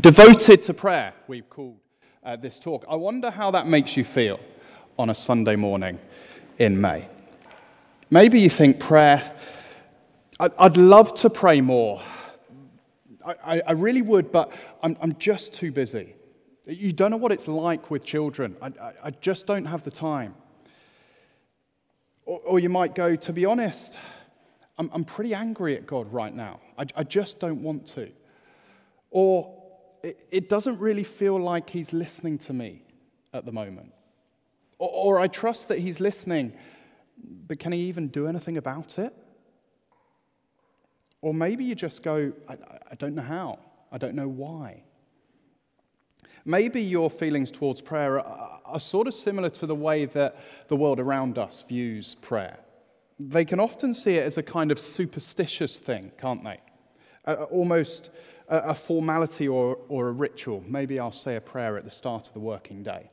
Devoted to prayer, we've called uh, this talk. I wonder how that makes you feel on a Sunday morning in May. Maybe you think prayer, I'd, I'd love to pray more. I, I, I really would, but I'm, I'm, just too busy. You don't know what it's like with children. I, I just don't have the time. Or, or, you might go, to be honest, I'm, I'm pretty angry at God right now. I, just don't want to. Or it, it doesn't really feel like He's listening to me at the moment. Or, or I trust that He's listening, but can He even do anything about it? Or maybe you just go, I, I don't know how, I don't know why. Maybe your feelings towards prayer are, are sort of similar to the way that the world around us views prayer. They can often see it as a kind of superstitious thing, can't they? Almost a, a formality or, or a ritual. Maybe I'll say a prayer at the start of the working day,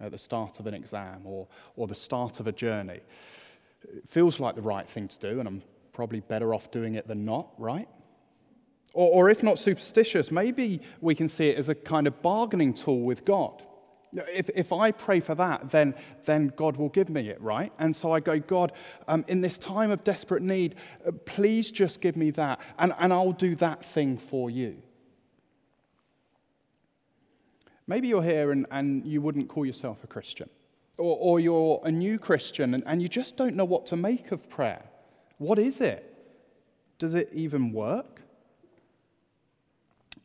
at the start of an exam, or, or the start of a journey. It feels like the right thing to do, and I'm probably better off doing it than not, right? Or, or if not superstitious, maybe we can see it as a kind of bargaining tool with God. If, if I pray for that, then, then God will give me it, right? And so I go, God, um, in this time of desperate need, uh, please just give me that, and, and I'll do that thing for you. Maybe you're here and, and you wouldn't call yourself a Christian, or, or you're a new Christian and, and you just don't know what to make of prayer. What is it? Does it even work?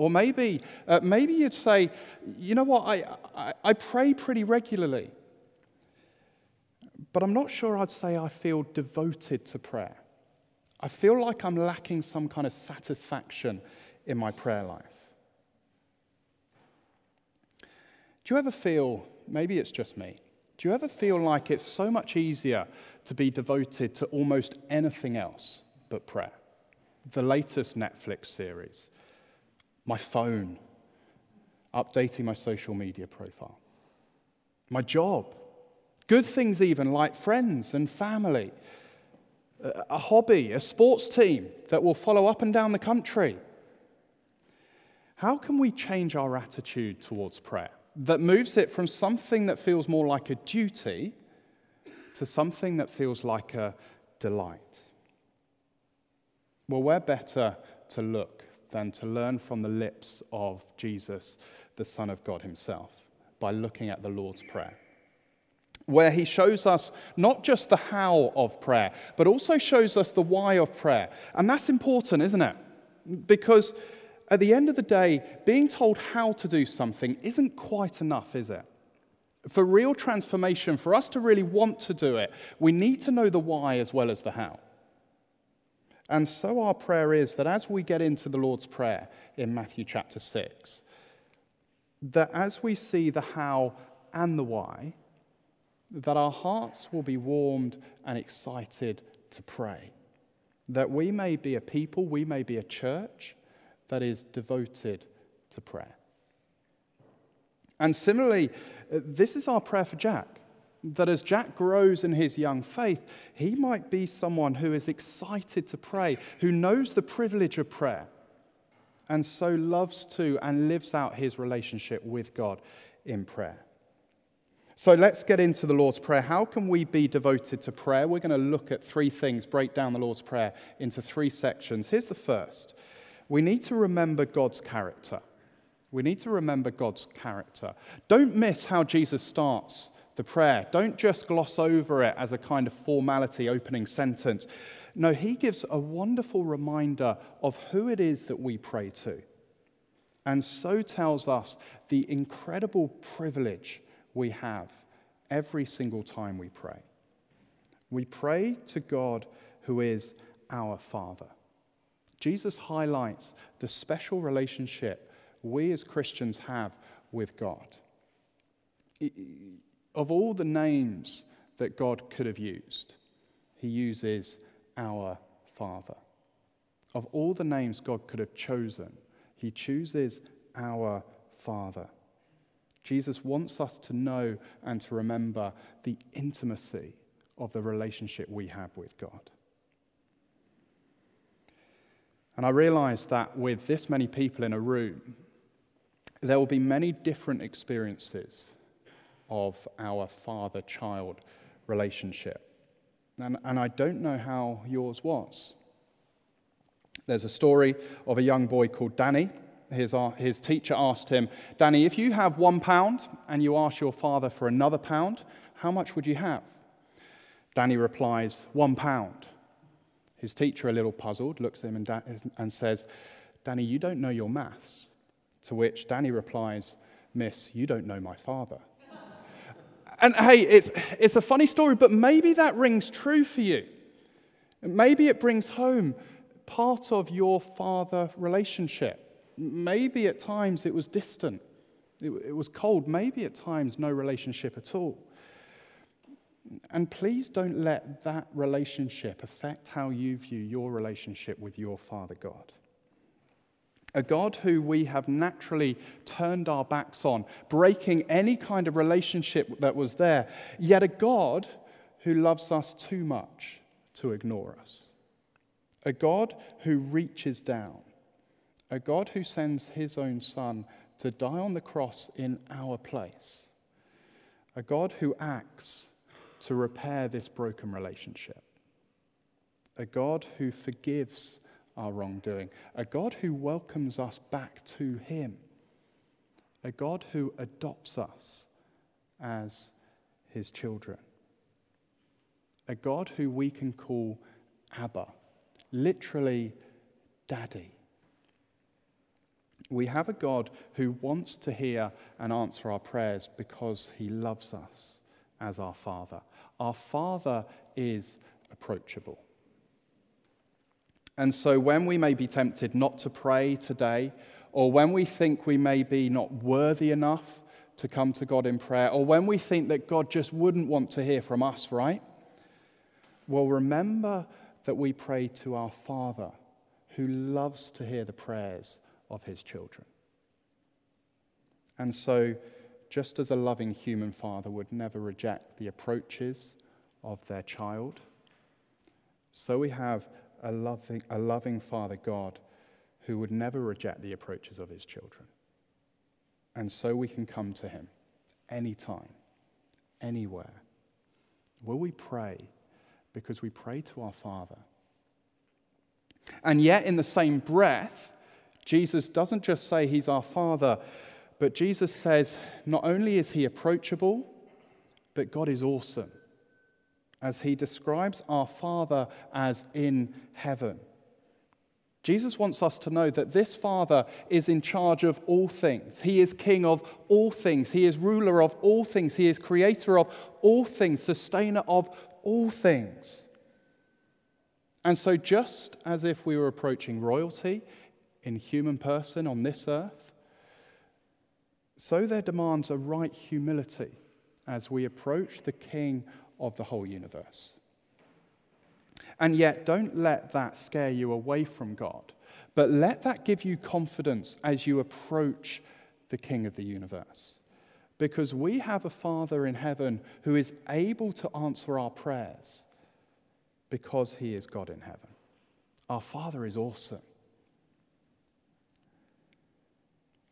Or maybe, uh, maybe you'd say, you know what, I, I, I pray pretty regularly, but I'm not sure I'd say I feel devoted to prayer. I feel like I'm lacking some kind of satisfaction in my prayer life. Do you ever feel, maybe it's just me, do you ever feel like it's so much easier to be devoted to almost anything else but prayer? The latest Netflix series, my phone, updating my social media profile, my job, good things even like friends and family, a hobby, a sports team that will follow up and down the country. How can we change our attitude towards prayer that moves it from something that feels more like a duty to something that feels like a delight? Well, where better to look than to learn from the lips of Jesus, the Son of God Himself, by looking at the Lord's Prayer. Where he shows us not just the how of prayer, but also shows us the why of prayer. And that's important, isn't it? Because at the end of the day, being told how to do something isn't quite enough, is it? For real transformation, for us to really want to do it, we need to know the why as well as the how. And so our prayer is that as we get into the Lord's Prayer in Matthew chapter 6, that as we see the how and the why, that our hearts will be warmed and excited to pray. That we may be a people, we may be a church that is devoted to prayer. And similarly, this is our prayer for Jack that as Jack grows in his young faith, he might be someone who is excited to pray, who knows the privilege of prayer, and so loves to and lives out his relationship with God in prayer. So let's get into the Lord's Prayer. How can we be devoted to prayer? We're going to look at three things, break down the Lord's Prayer into three sections. Here's the first we need to remember God's character. We need to remember God's character. Don't miss how Jesus starts the prayer. Don't just gloss over it as a kind of formality opening sentence. No, he gives a wonderful reminder of who it is that we pray to. And so tells us the incredible privilege we have every single time we pray. We pray to God who is our Father. Jesus highlights the special relationship we as Christians have with God of all the names that God could have used, he uses our Father. Of all the names God could have chosen, he chooses our Father. Jesus wants us to know and to remember the intimacy of the relationship we have with God. And I realize that with this many people in a room, there will be many different experiences of our father child relationship. And, and I don't know how yours was. There's a story of a young boy called Danny. His, uh, his teacher asked him, Danny, if you have one pound and you ask your father for another pound, how much would you have? Danny replies, One pound. His teacher, a little puzzled, looks at him and, da- and says, Danny, you don't know your maths. To which Danny replies, Miss, you don't know my father. And hey, it's, it's a funny story, but maybe that rings true for you. Maybe it brings home part of your father relationship. Maybe at times it was distant, it, it was cold, maybe at times no relationship at all. And please don't let that relationship affect how you view your relationship with your Father God. A God who we have naturally turned our backs on, breaking any kind of relationship that was there, yet a God who loves us too much to ignore us. A God who reaches down, a God who sends his own Son to die on the cross in our place, a God who acts to repair this broken relationship. A God who forgives our wrongdoing. A God who welcomes us back to Him. A God who adopts us as His children. A God who we can call Abba, literally, Daddy. We have a God who wants to hear and answer our prayers because He loves us as our Father. Our Father is approachable. And so, when we may be tempted not to pray today, or when we think we may be not worthy enough to come to God in prayer, or when we think that God just wouldn't want to hear from us, right? Well, remember that we pray to our Father who loves to hear the prayers of his children. And so, just as a loving human father would never reject the approaches of their child, so we have a loving, a loving Father God who would never reject the approaches of his children. And so we can come to him anytime, anywhere. Will we pray? Because we pray to our Father. And yet, in the same breath, Jesus doesn't just say he's our Father but Jesus says not only is he approachable, but God is awesome as he describes our Father as in heaven. Jesus wants us to know that this Father is in charge of all things. He is King of all things. He is ruler of all things. He is creator of all things, sustainer of all things. And so, just as if we were approaching royalty in human person on this earth, so there demands a right humility as we approach the King of the whole universe. And yet, don't let that scare you away from God, but let that give you confidence as you approach the King of the universe. Because we have a Father in heaven who is able to answer our prayers because he is God in heaven. Our Father is awesome.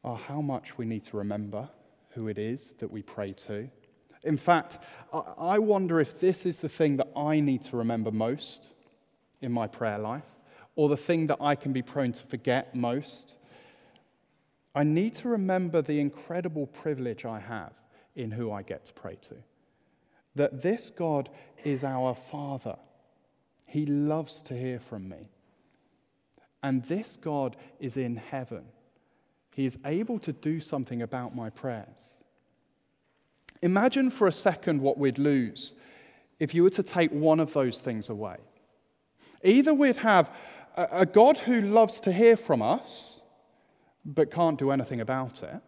are how much we need to remember who it is that we pray to. In fact, I wonder if this is the thing that I need to remember most in my prayer life, or the thing that I can be prone to forget most. I need to remember the incredible privilege I have in who I get to pray to. That this God is our Father. He loves to hear from me. And this God is in heaven. He is able to do something about my prayers. Imagine for a second what we'd lose if you were to take one of those things away. Either we'd have a God who loves to hear from us, but can't do anything about it,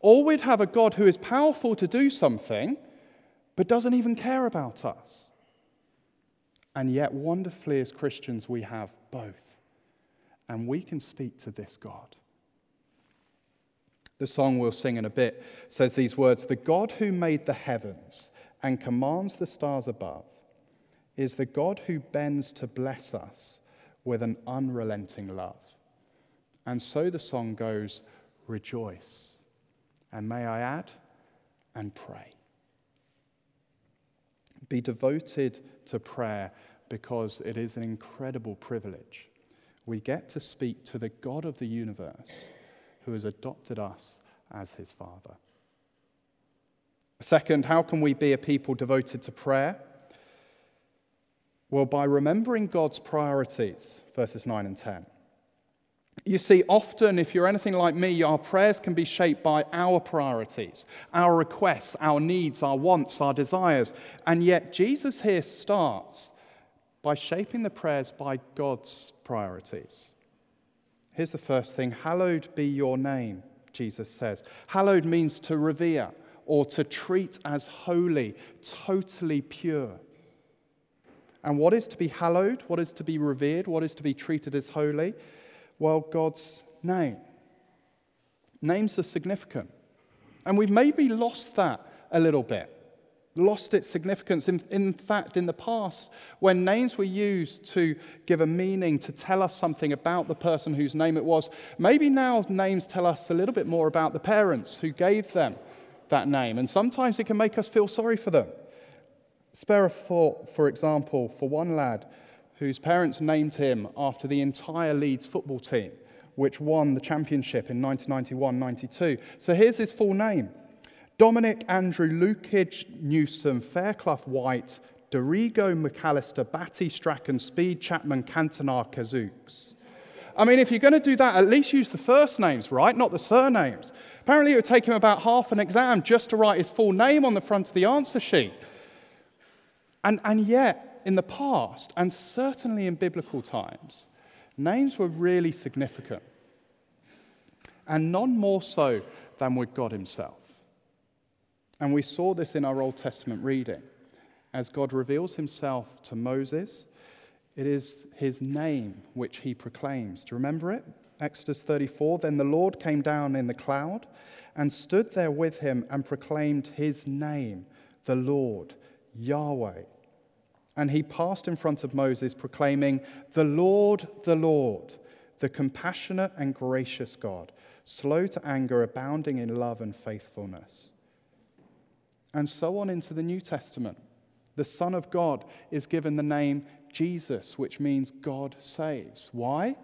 or we'd have a God who is powerful to do something, but doesn't even care about us. And yet, wonderfully, as Christians, we have both. And we can speak to this God. The song we'll sing in a bit says these words The God who made the heavens and commands the stars above is the God who bends to bless us with an unrelenting love. And so the song goes rejoice. And may I add, and pray. Be devoted to prayer because it is an incredible privilege. We get to speak to the God of the universe who has adopted us as his Father. Second, how can we be a people devoted to prayer? Well, by remembering God's priorities, verses 9 and 10. You see, often, if you're anything like me, our prayers can be shaped by our priorities, our requests, our needs, our wants, our desires. And yet, Jesus here starts by shaping the prayers by God's priorities. Here's the first thing Hallowed be your name, Jesus says. Hallowed means to revere or to treat as holy, totally pure. And what is to be hallowed? What is to be revered? What is to be treated as holy? Well, God's name. Names are significant. And we've maybe lost that a little bit, lost its significance. In, in, fact, in the past, when names were used to give a meaning, to tell us something about the person whose name it was, maybe now names tell us a little bit more about the parents who gave them that name. And sometimes it can make us feel sorry for them. Spare a thought, for example, for one lad whose parents named him after the entire Leeds football team, which won the championship in 1991 92. So here's his full name Dominic Andrew Lukic Newsome Fairclough Whyte Dorigo McAllister Batty Strachan Speed Chapman Cantona Kazooks. I mean, if you're going to do that, at least use the first names, right? Not the surnames. Apparently, it would take him about half an exam just to write his full name on the front of the answer sheet. And, and yet, in the past, and certainly in biblical times, names were really significant. And none more so than with God Himself. And we saw this in our Old Testament reading. As God reveals Himself to Moses, it is His name which He proclaims. Do you remember it? Exodus 34 Then the Lord came down in the cloud and stood there with him and proclaimed his name, the Lord, Yahweh. And he passed in front of Moses, proclaiming, The Lord, the Lord, the compassionate and gracious God, slow to anger, abounding in love and faithfulness. And so on into the New Testament. The Son of God is given the name Jesus, which means God saves. Why?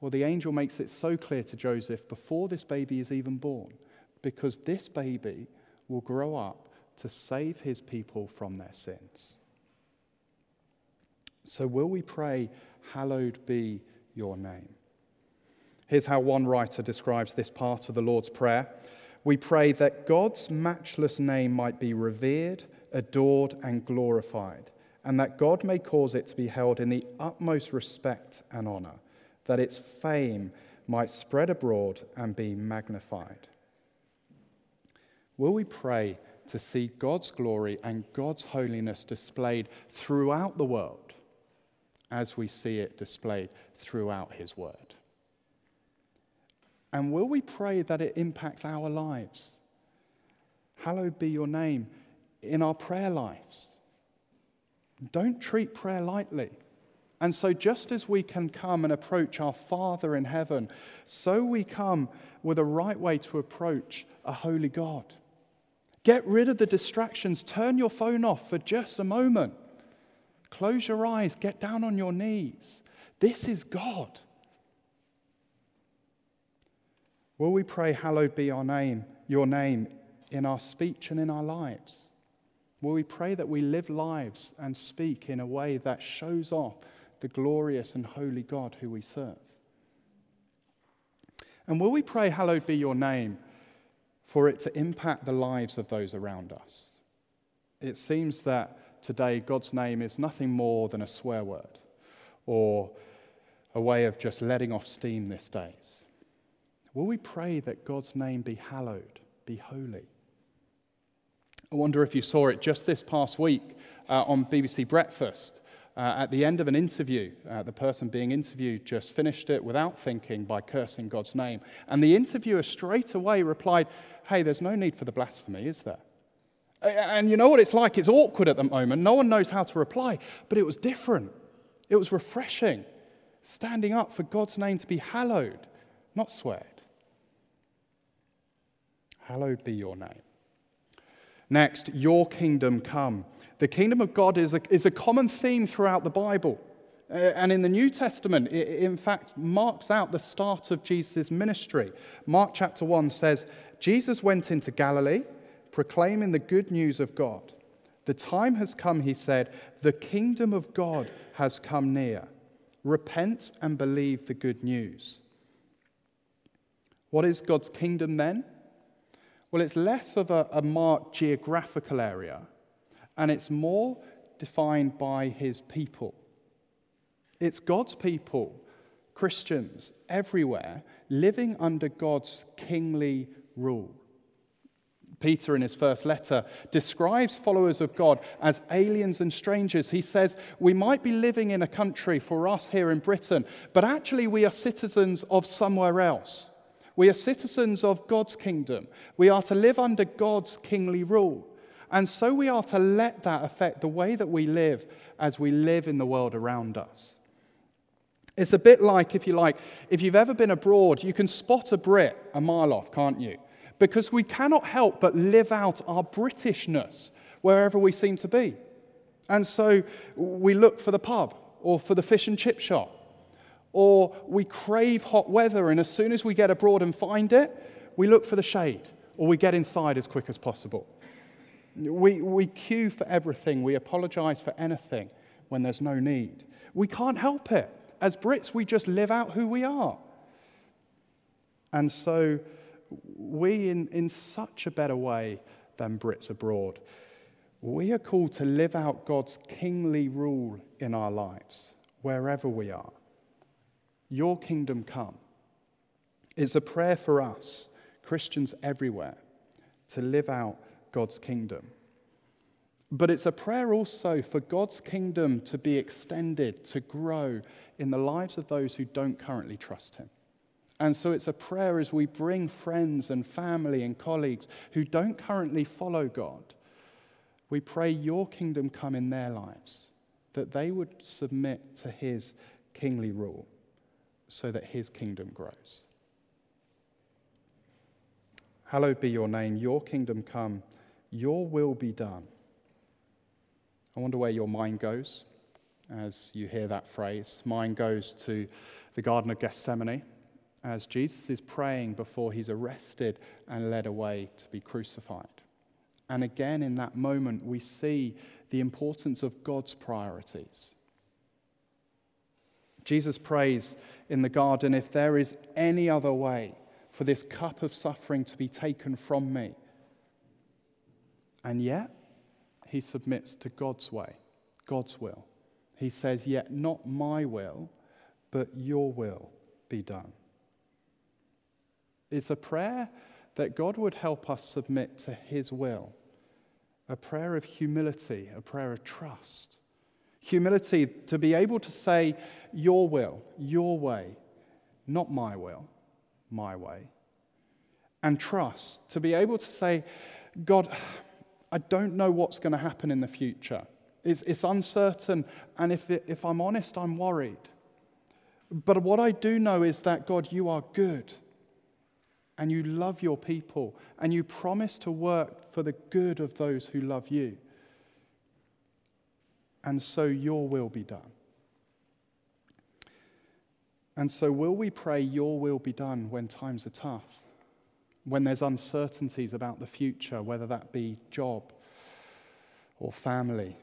Well, the angel makes it so clear to Joseph before this baby is even born, because this baby will grow up to save his people from their sins. So, will we pray, Hallowed be your name? Here's how one writer describes this part of the Lord's Prayer We pray that God's matchless name might be revered, adored, and glorified, and that God may cause it to be held in the utmost respect and honor, that its fame might spread abroad and be magnified. Will we pray to see God's glory and God's holiness displayed throughout the world? as we see it displayed throughout His Word? And will we pray that it impacts our lives? Hallowed be your name in our prayer lives. Don't treat prayer lightly. And so, just as we can come and approach our Father in heaven, so we come with a right way to approach a holy God. Get rid of the distractions. Turn your phone off for just a moment. Close your eyes, get down on your knees. This is God. Will we pray, Hallowed be our name, your name, in our speech and in our lives? Will we pray that we live lives and speak in a way that shows off the glorious and holy God who we serve? And will we pray, Hallowed be your name, for it to impact the lives of those around us? It seems that today God's name is nothing more than a swear word or a way of just letting off steam these days. Will we pray that God's name be hallowed, be holy? I wonder if you saw it just this past week uh, on BBC Breakfast. Uh, at the end of an interview, uh, the person being interviewed just finished it without thinking by cursing God's name. And the interviewer straight away replied, Hey, there's no need for the blasphemy, is there? And you know what it's like? It's awkward at the moment. No one knows how to reply, but it was different. It was refreshing. Standing up for God's name to be hallowed, not sweared. Hallowed be your name. Next, your kingdom come. The kingdom of God is a, is a common theme throughout the Bible. Uh, and in the New Testament, it, in fact, marks out the start of Jesus' ministry. Mark chapter 1 says, Jesus went into Galilee, proclaiming the good news of God. The time has come, he said, the kingdom of God has come near. Repent and believe the good news. What is God's kingdom then? Well, it's less of a, a marked geographical area, and it's more defined by his people. It's God's people, Christians everywhere, living under God's kingly rule. Peter, in his first letter, describes followers of God as aliens and strangers. He says, We might be living in a country for us here in Britain, but actually we are citizens of somewhere else. We are citizens of God's kingdom. We are to live under God's kingly rule. And so we are to let that affect the way that we live as we live in the world around us. It's a bit like, if you like, if you've ever been abroad, you can spot a Brit a mile off, can't you? Because we cannot help but live out our Britishness wherever we seem to be. And so we look for the pub or for the fish and chip shop or we crave hot weather, and as soon as we get abroad and find it, we look for the shade, or we get inside as quick as possible. We, we queue for everything, we apologize for anything when there's no need. We can't help it. As Brits, we just live out who we are. And so, we, in, in such a better way than Brits abroad, we are called to live out God's kingly rule in our lives, wherever we are. Your kingdom come. It's a prayer for us, Christians everywhere, to live out God's kingdom. But it's a prayer also for God's kingdom to be extended, to grow in the lives of those who don't currently trust Him. And so it's a prayer as we bring friends and family and colleagues who don't currently follow God. We pray your kingdom come in their lives, that they would submit to His kingly rule so that his kingdom grows. Hallowed be your name, your kingdom come, your will be done. I wonder where your mind goes as you hear that phrase. Mine goes to the Garden of Gethsemane as Jesus is praying before he's arrested and led away to be crucified. And again, in that moment, we see the importance of God's priorities. Jesus prays in the garden, If there is any other way for this cup of suffering to be taken from me. And yet, he submits to God's way, God's will. He says, Yet not my will, but your will be done. It's a prayer that God would help us submit to his will, a prayer of humility, a prayer of trust. Humility to be able to say, Your will, your way, not my will, my way. And trust to be able to say, God, I don't know what's going to happen in the future. It's, it's uncertain, and if, it, if I'm honest, I'm worried. But what I do know is that, God, you are good, and you love your people, and you promise to work for the good of those who love you and so your will be done. And so, will we pray, Your will be done when times are tough? When there's uncertainties about the future, whether that be job or family,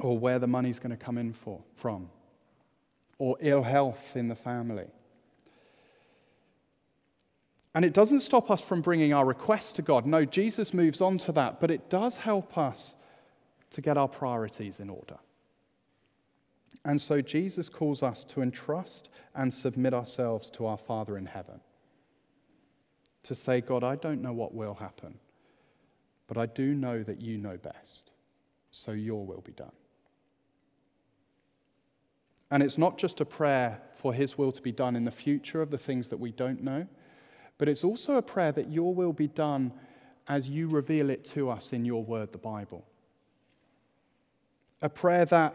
or where the money's going to come in for, from, or ill health in the family? And it doesn't stop us from bringing our requests to God. No, Jesus moves on to that, but it does help us to get our priorities in order. And so Jesus calls us to entrust and submit ourselves to our Father in heaven. To say, God, I don't know what will happen, but I do know that you know best. So your will be done. And it's not just a prayer for his will to be done in the future of the things that we don't know, but it's also a prayer that your will be done as you reveal it to us in your word, the Bible. A prayer that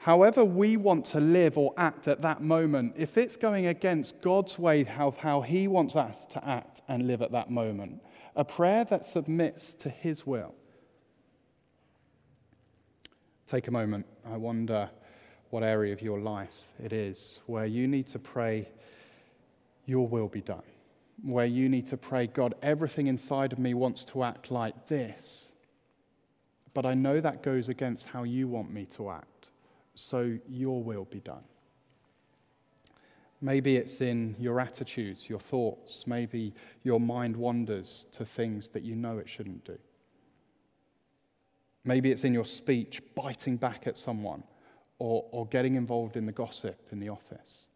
however we want to live or act at that moment, if it's going against God's way of how He wants us to act and live at that moment, a prayer that submits to His will. Take a moment. I wonder what area of your life it is where you need to pray, Your will be done. Where you need to pray, God, everything inside of me wants to act like this, but I know that goes against how you want me to act. So Your will be done. Maybe it's in your attitudes, your thoughts. Maybe your mind wanders to things that you know it shouldn't do. Maybe it's in your speech, biting back at someone or, or getting involved in the gossip in the office.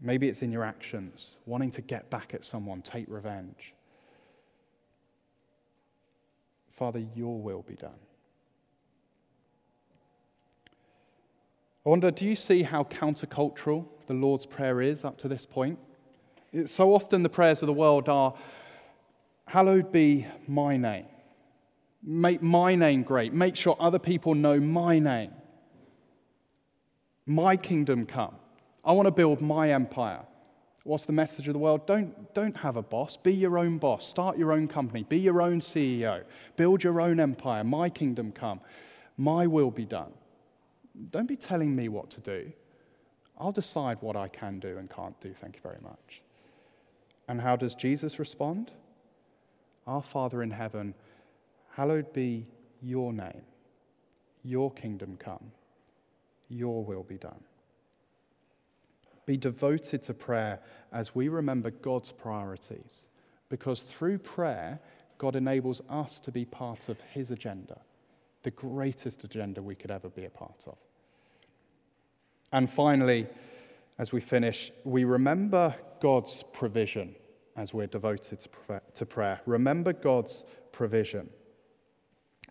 Maybe it's in your actions, wanting to get back at someone, take revenge. Father, your will be done. I wonder, do you see how countercultural the Lord's Prayer is up to this point? It's so often the prayers of the world are, Hallowed be my name. Make my name great. Make sure other people know my name. My kingdom come. I want to build my empire. What's the message of the world? Don't, don't have a boss. Be your own boss. Start your own company. Be your own CEO. Build your own empire. My kingdom come. My will be done. Don't be telling me what to do. I'll decide what I can do and can't do. Thank you very much. And how does Jesus respond? Our Father in heaven, hallowed be your name. Your kingdom come. Your will be done. Be devoted to prayer as we remember God's priorities, because through prayer, God enables us to be part of His agenda, the greatest agenda we could ever be a part of. And finally, as we finish, we remember God's provision as we're devoted to prayer. Remember God's provision.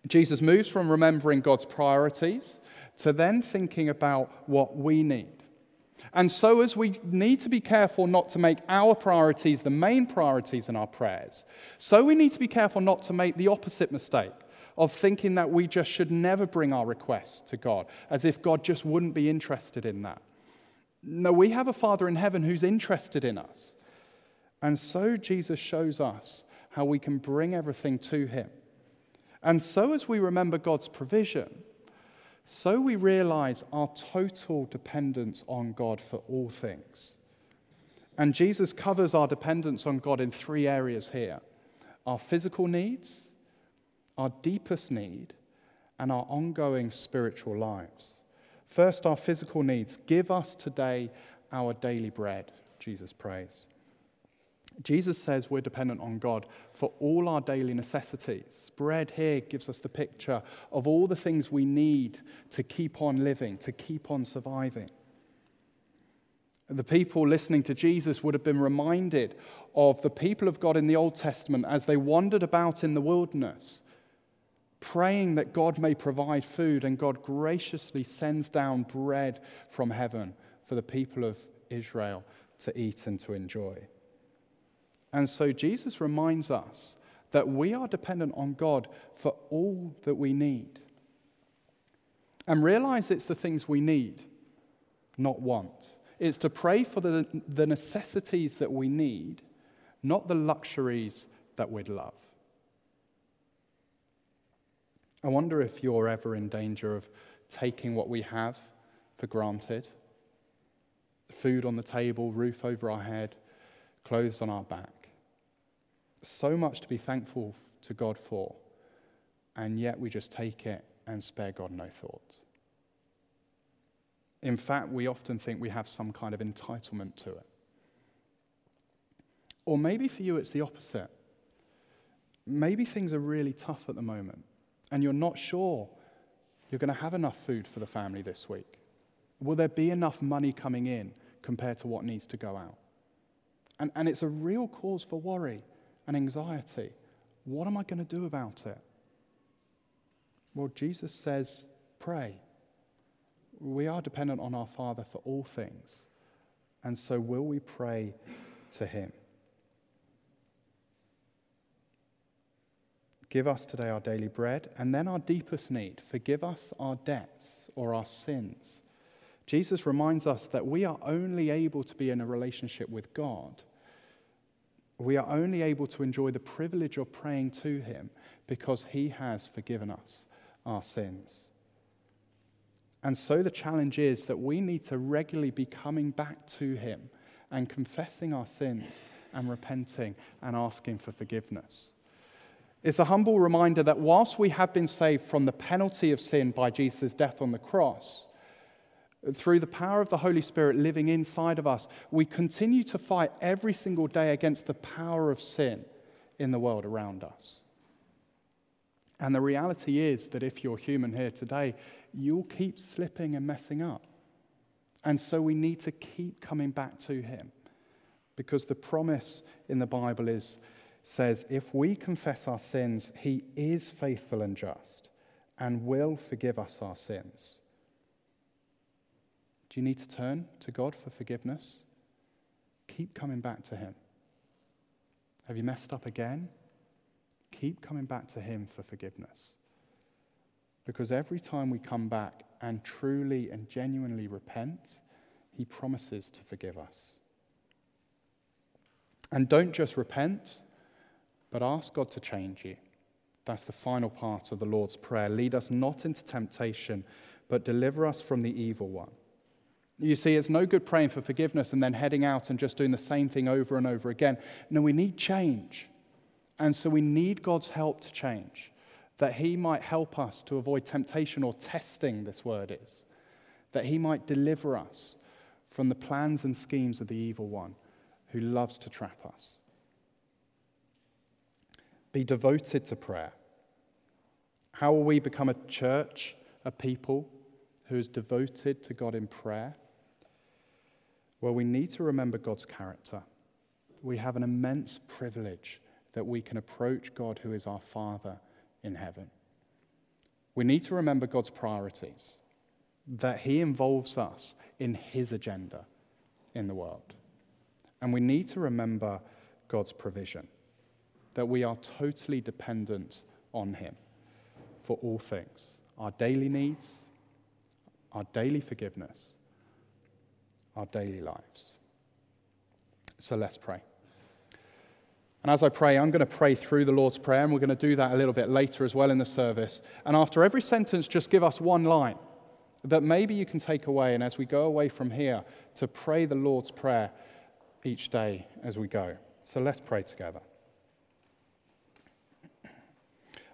Jesus moves from remembering God's priorities to then thinking about what we need. And so, as we need to be careful not to make our priorities the main priorities in our prayers, so we need to be careful not to make the opposite mistake of thinking that we just should never bring our requests to God, as if God just wouldn't be interested in that. No, we have a Father in heaven who's interested in us. And so Jesus shows us how we can bring everything to Him. And so, as we remember God's provision, so we realize our total dependence on God for all things. And Jesus covers our dependence on God in three areas here our physical needs, our deepest need, and our ongoing spiritual lives. First, our physical needs. Give us today our daily bread, Jesus prays. Jesus says we're dependent on God for all our daily necessities. Bread here gives us the picture of all the things we need to keep on living, to keep on surviving. The people listening to Jesus would have been reminded of the people of God in the Old Testament as they wandered about in the wilderness praying that God may provide food, and God graciously sends down bread from heaven for the people of Israel to eat and to enjoy. And so Jesus reminds us that we are dependent on God for all that we need. And realize it's the things we need, not want. It's to pray for the, the necessities that we need, not the luxuries that we'd love. I wonder if you're ever in danger of taking what we have for granted food on the table, roof over our head, clothes on our back. So much to be thankful to God for, and yet we just take it and spare God no thought. In fact, we often think we have some kind of entitlement to it. Or maybe for you it's the opposite. Maybe things are really tough at the moment and you're not sure you're going to have enough food for the family this week? Will there be enough money coming in compared to what needs to go out? And, and it's a real cause for worry and anxiety. What am I going to do about it? Well, Jesus says, pray. We are dependent on our Father for all things. And so, will we pray to Him? Give us today our daily bread, and then our deepest need. Forgive us our debts or our sins. Jesus reminds us that we are only able to be in a relationship with God. We are only able to enjoy the privilege of praying to Him because He has forgiven us our sins. And so the challenge is that we need to regularly be coming back to Him and confessing our sins and repenting and asking for forgiveness. It's a humble reminder that whilst we have been saved from the penalty of sin by Jesus' death on the cross, through the power of the Holy Spirit living inside of us, we continue to fight every single day against the power of sin in the world around us. And the reality is that if you're human here today, you'll keep slipping and messing up. And so we need to keep coming back to Him because the promise in the Bible is, says, if we confess our sins, He is faithful and just and will forgive us our sins do you need to turn to God for forgiveness? Keep coming back to Him. Have you messed up again? Keep coming back to Him for forgiveness. Because every time we come back and truly and genuinely repent, He promises to forgive us. And don't just repent, but ask God to change you. That's the final part of the Lord's Prayer. Lead us not into temptation, but deliver us from the evil one. You see, it's no good praying for forgiveness and then heading out and just doing the same thing over and over again. No, we need change. And so we need God's help to change, that He might help us to avoid temptation or testing, this word is, that He might deliver us from the plans and schemes of the evil one who loves to trap us. Be devoted to prayer. How will we become a church, a people who is devoted to God in prayer? Well, we need to remember God's character. We have an immense privilege that we can approach God, who is our Father in heaven. We need to remember God's priorities, that He involves us in His agenda in the world. And we need to remember God's provision, that we are totally dependent on Him for all things our daily needs, our daily forgiveness, our daily lives. So let's pray. And as I pray, I'm going to pray through the Lord's Prayer, and we're going to do that a little bit later as well in the service. And after every sentence, just give us one line that maybe you can take away, and as we go away from here, to pray the Lord's Prayer each day as we go. So let's pray together.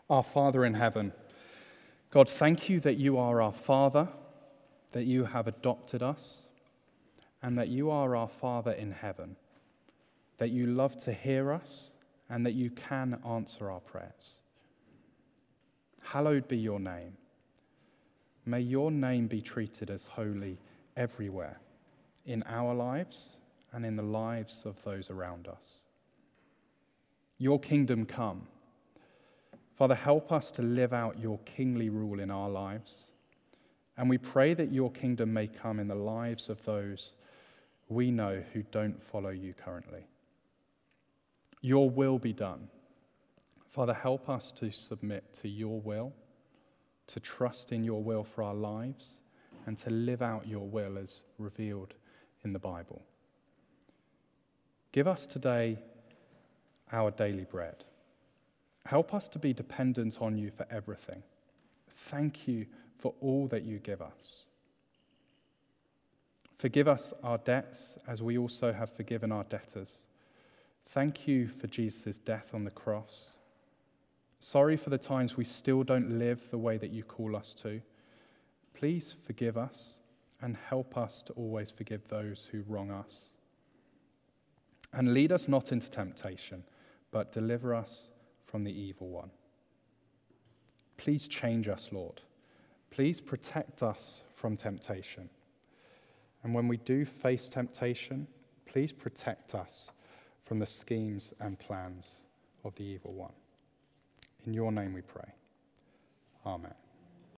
Our Father in heaven, God, thank you that you are our Father, that you have adopted us and that you are our Father in heaven, that you love to hear us, and that you can answer our prayers. Hallowed be your name. May your name be treated as holy everywhere, in our lives and in the lives of those around us. Your kingdom come. Father, help us to live out your kingly rule in our lives. And we pray that your kingdom may come in the lives of those we know who don't follow you currently. Your will be done. Father, help us to submit to your will, to trust in your will for our lives, and to live out your will as revealed in the Bible. Give us today our daily bread. Help us to be dependent on you for everything. Thank you for all that you give us. Forgive us our debts as we also have forgiven our debtors. Thank you for Jesus' death on the cross. Sorry for the times we still don't live the way that you call us to. Please forgive us and help us to always forgive those who wrong us. And lead us not into temptation, but deliver us from the evil one. Please change us, Lord. Please protect us from temptation. And when we do face temptation, please protect us from the schemes and plans of the evil one. In your name we pray. Amen.